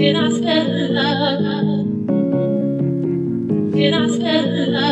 Can I spell love? Can I spell love?